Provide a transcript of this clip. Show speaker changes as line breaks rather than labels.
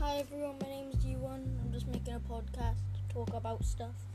Hi everyone, my name is G1. I'm just making a podcast to talk about stuff.